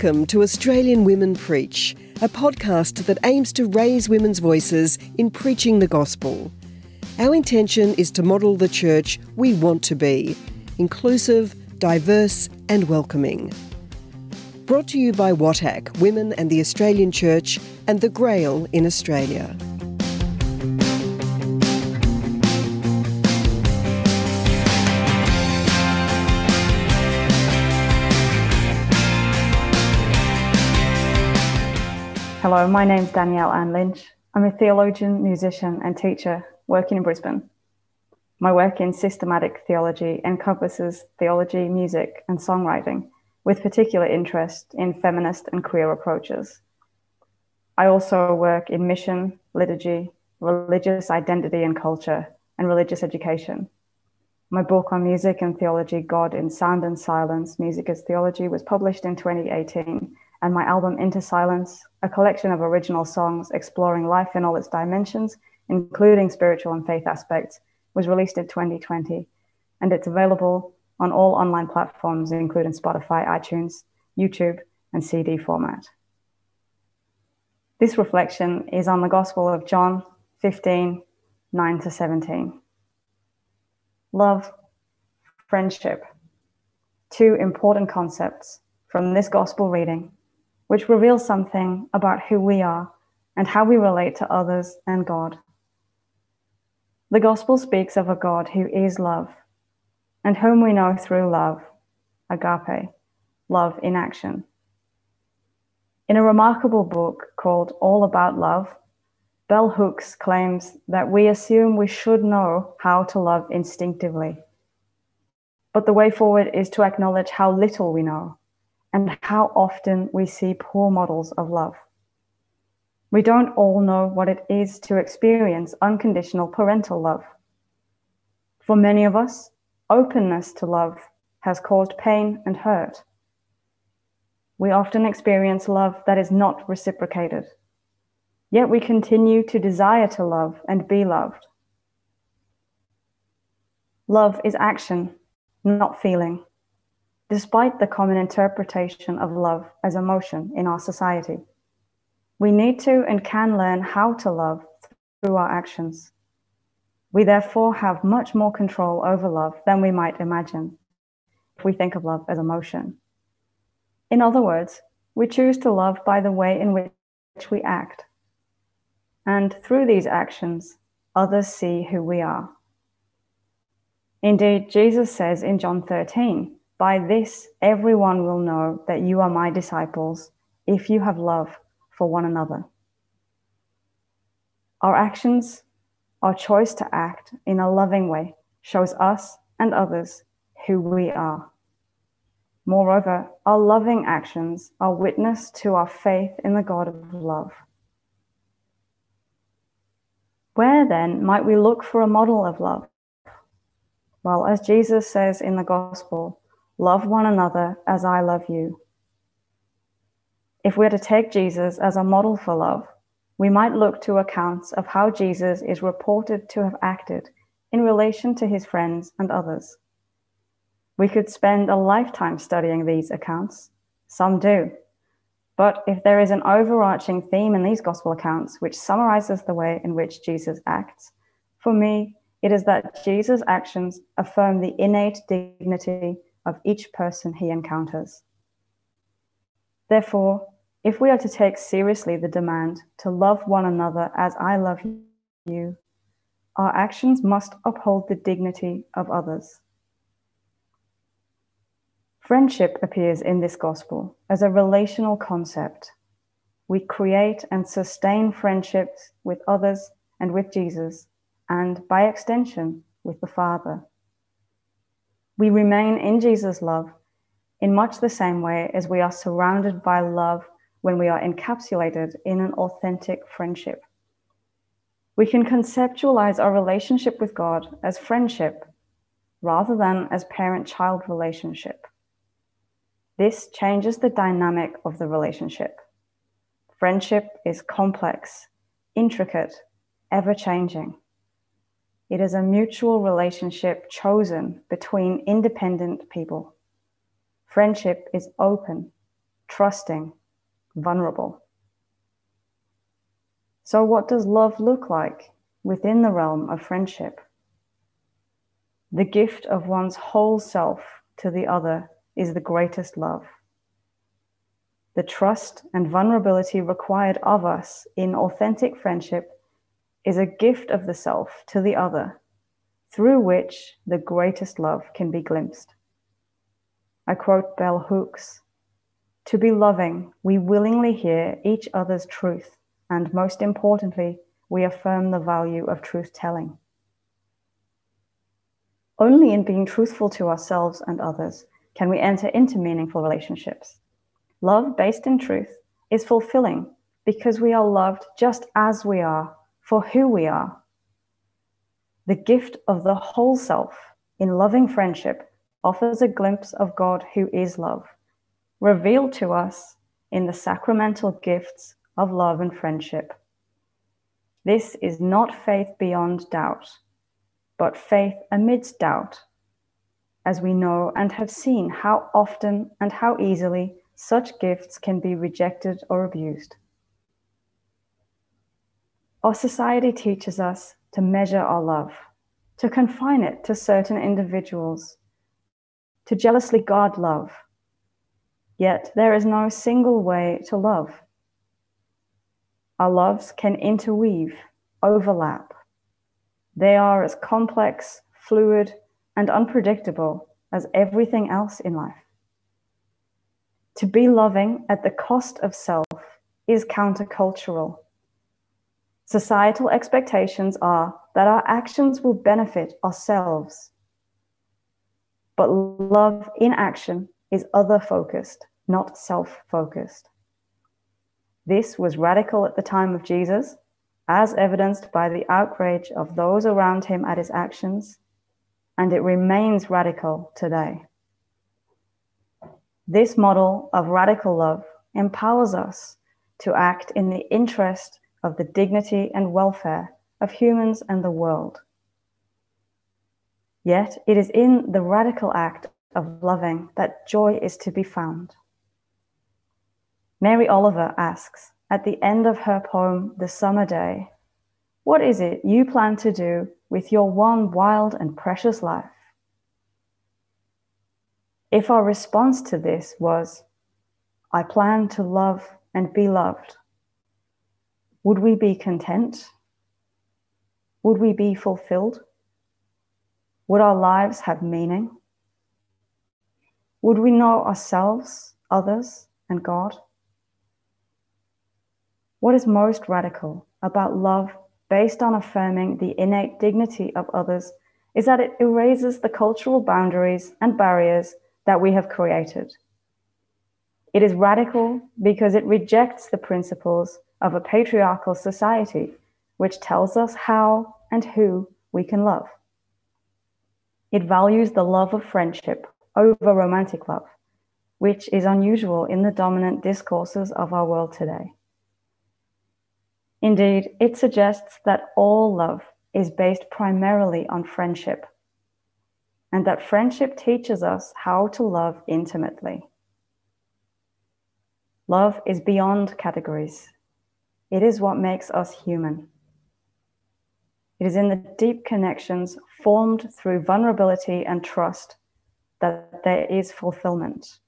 Welcome to Australian Women Preach, a podcast that aims to raise women's voices in preaching the gospel. Our intention is to model the church we want to be inclusive, diverse, and welcoming. Brought to you by WATAC, Women and the Australian Church, and the Grail in Australia. Hello, my name's Danielle Ann Lynch. I'm a theologian, musician, and teacher working in Brisbane. My work in systematic theology encompasses theology, music, and songwriting, with particular interest in feminist and queer approaches. I also work in mission, liturgy, religious identity and culture, and religious education. My book on music and theology, God in Sound and Silence Music as Theology, was published in 2018 and my album Into Silence, a collection of original songs exploring life in all its dimensions, including spiritual and faith aspects, was released in 2020, and it's available on all online platforms, including Spotify, iTunes, YouTube, and CD format. This reflection is on the Gospel of John 15 9 to 17. Love, friendship, two important concepts from this Gospel reading which reveals something about who we are and how we relate to others and God. The gospel speaks of a God who is love and whom we know through love, agape, love in action. In a remarkable book called All About Love, Bell Hooks claims that we assume we should know how to love instinctively. But the way forward is to acknowledge how little we know and how often we see poor models of love. We don't all know what it is to experience unconditional parental love. For many of us, openness to love has caused pain and hurt. We often experience love that is not reciprocated, yet we continue to desire to love and be loved. Love is action, not feeling despite the common interpretation of love as emotion in our society. We need to and can learn how to love through our actions. We therefore have much more control over love than we might imagine if we think of love as emotion. In other words, we choose to love by the way in which we act. And through these actions, others see who we are. Indeed, Jesus says in John 13, by this, everyone will know that you are my disciples if you have love for one another. Our actions, our choice to act in a loving way, shows us and others who we are. Moreover, our loving actions are witness to our faith in the God of love. Where then might we look for a model of love? Well, as Jesus says in the Gospel, Love one another as I love you. If we're to take Jesus as a model for love, we might look to accounts of how Jesus is reported to have acted in relation to his friends and others. We could spend a lifetime studying these accounts. Some do. But if there is an overarching theme in these gospel accounts which summarizes the way in which Jesus acts, for me, it is that Jesus' actions affirm the innate dignity of each person he encounters. Therefore, if we are to take seriously the demand to love one another as I love you, our actions must uphold the dignity of others. Friendship appears in this gospel as a relational concept. We create and sustain friendships with others and with Jesus, and by extension, with the Father. We remain in Jesus' love in much the same way as we are surrounded by love when we are encapsulated in an authentic friendship. We can conceptualize our relationship with God as friendship rather than as parent child relationship. This changes the dynamic of the relationship. Friendship is complex, intricate, ever changing. It is a mutual relationship chosen between independent people. Friendship is open, trusting, vulnerable. So, what does love look like within the realm of friendship? The gift of one's whole self to the other is the greatest love. The trust and vulnerability required of us in authentic friendship is a gift of the self to the other, through which the greatest love can be glimpsed. I quote Bell Hooks To be loving, we willingly hear each other's truth, and most importantly, we affirm the value of truth telling. Only in being truthful to ourselves and others can we enter into meaningful relationships. Love based in truth is fulfilling because we are loved just as we are, for who we are. The gift of the whole self in loving friendship offers a glimpse of God who is love, revealed to us in the sacramental gifts of love and friendship. This is not faith beyond doubt but faith amidst doubt, as we know and have seen how often and how easily such gifts can be rejected or abused. Our society teaches us to measure our love, to confine it to certain individuals, to jealously guard love. Yet there is no single way to love. Our loves can interweave, overlap, they are as complex, fluid, and unpredictable as everything else in life. To be loving at the cost of self is countercultural. Societal expectations are that our actions will benefit ourselves. But love in action is other focused, not self focused. This was radical at the time of Jesus as evidenced by the outrage of those around him at his actions, and it remains radical today. This model of radical love empowers us to act in the interest of the dignity and welfare of humans and the world. Yet it is in the radical act of loving that joy is to be found. Mary Oliver asks, at the end of her poem, The Summer Day, what is it you plan to do with your one wild and precious life? If our response to this was, I plan to love and be loved, would we be content? Would we be fulfilled? Would our lives have meaning? Would we know ourselves, others, and God? What is most radical about love based on affirming the innate dignity of others is that it erases the cultural boundaries and barriers that we have created. It is radical because it rejects the principles of a patriarchal society, which tells us how and who we can love. It values the love of friendship over romantic love, which is unusual in the dominant discourses of our world today. Indeed, it suggests that all love is based primarily on friendship, and that friendship teaches us how to love intimately. Love is beyond categories, it is what makes us human. It is in the deep connections formed through vulnerability and trust that there is fulfillment.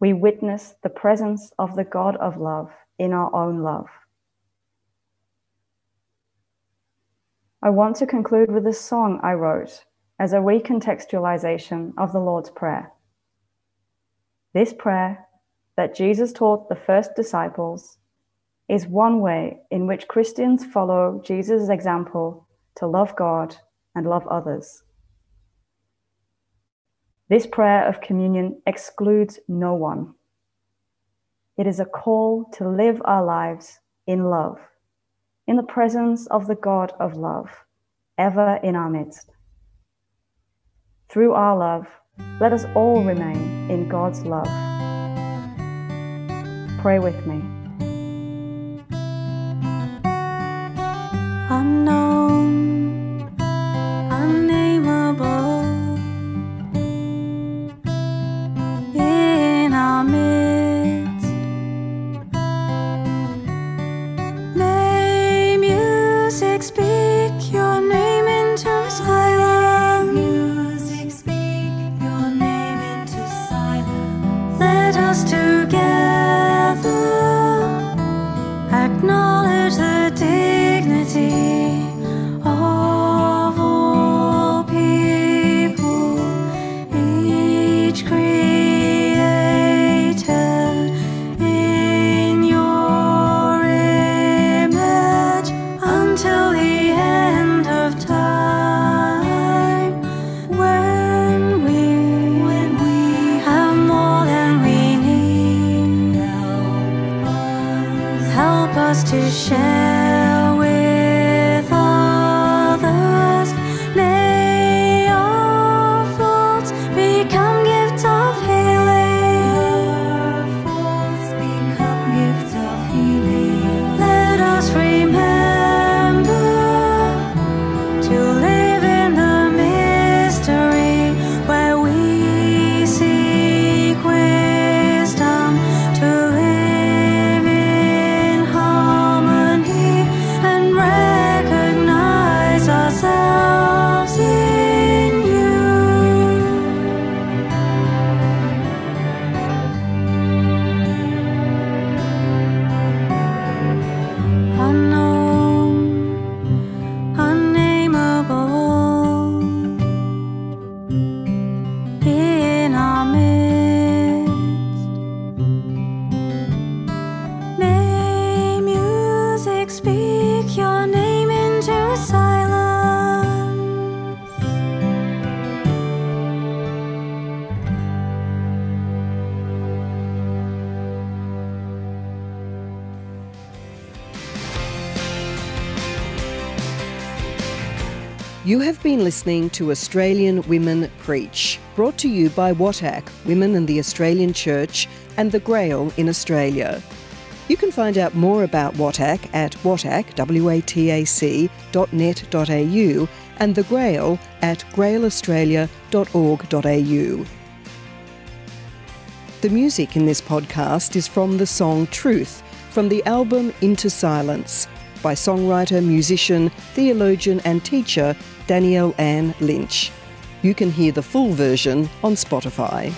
We witness the presence of the God of love in our own love. I want to conclude with a song I wrote as a recontextualization of the Lord's Prayer. This prayer that Jesus taught the first disciples is one way in which Christians follow Jesus' example to love God and love others. This prayer of communion excludes no one. It is a call to live our lives in love in the presence of the God of love, ever in our midst. Through our love, let us all remain in God's love. Pray with me. Us to share You have been listening to Australian Women Preach, brought to you by WATAC, Women in the Australian Church, and the Grail in Australia. You can find out more about WATAC at watac, W-A-T-A-C, .net.au and the Grail at grailaustralia.org.au. The music in this podcast is from the song Truth from the album Into Silence by songwriter, musician, theologian, and teacher Danielle Ann Lynch. You can hear the full version on Spotify.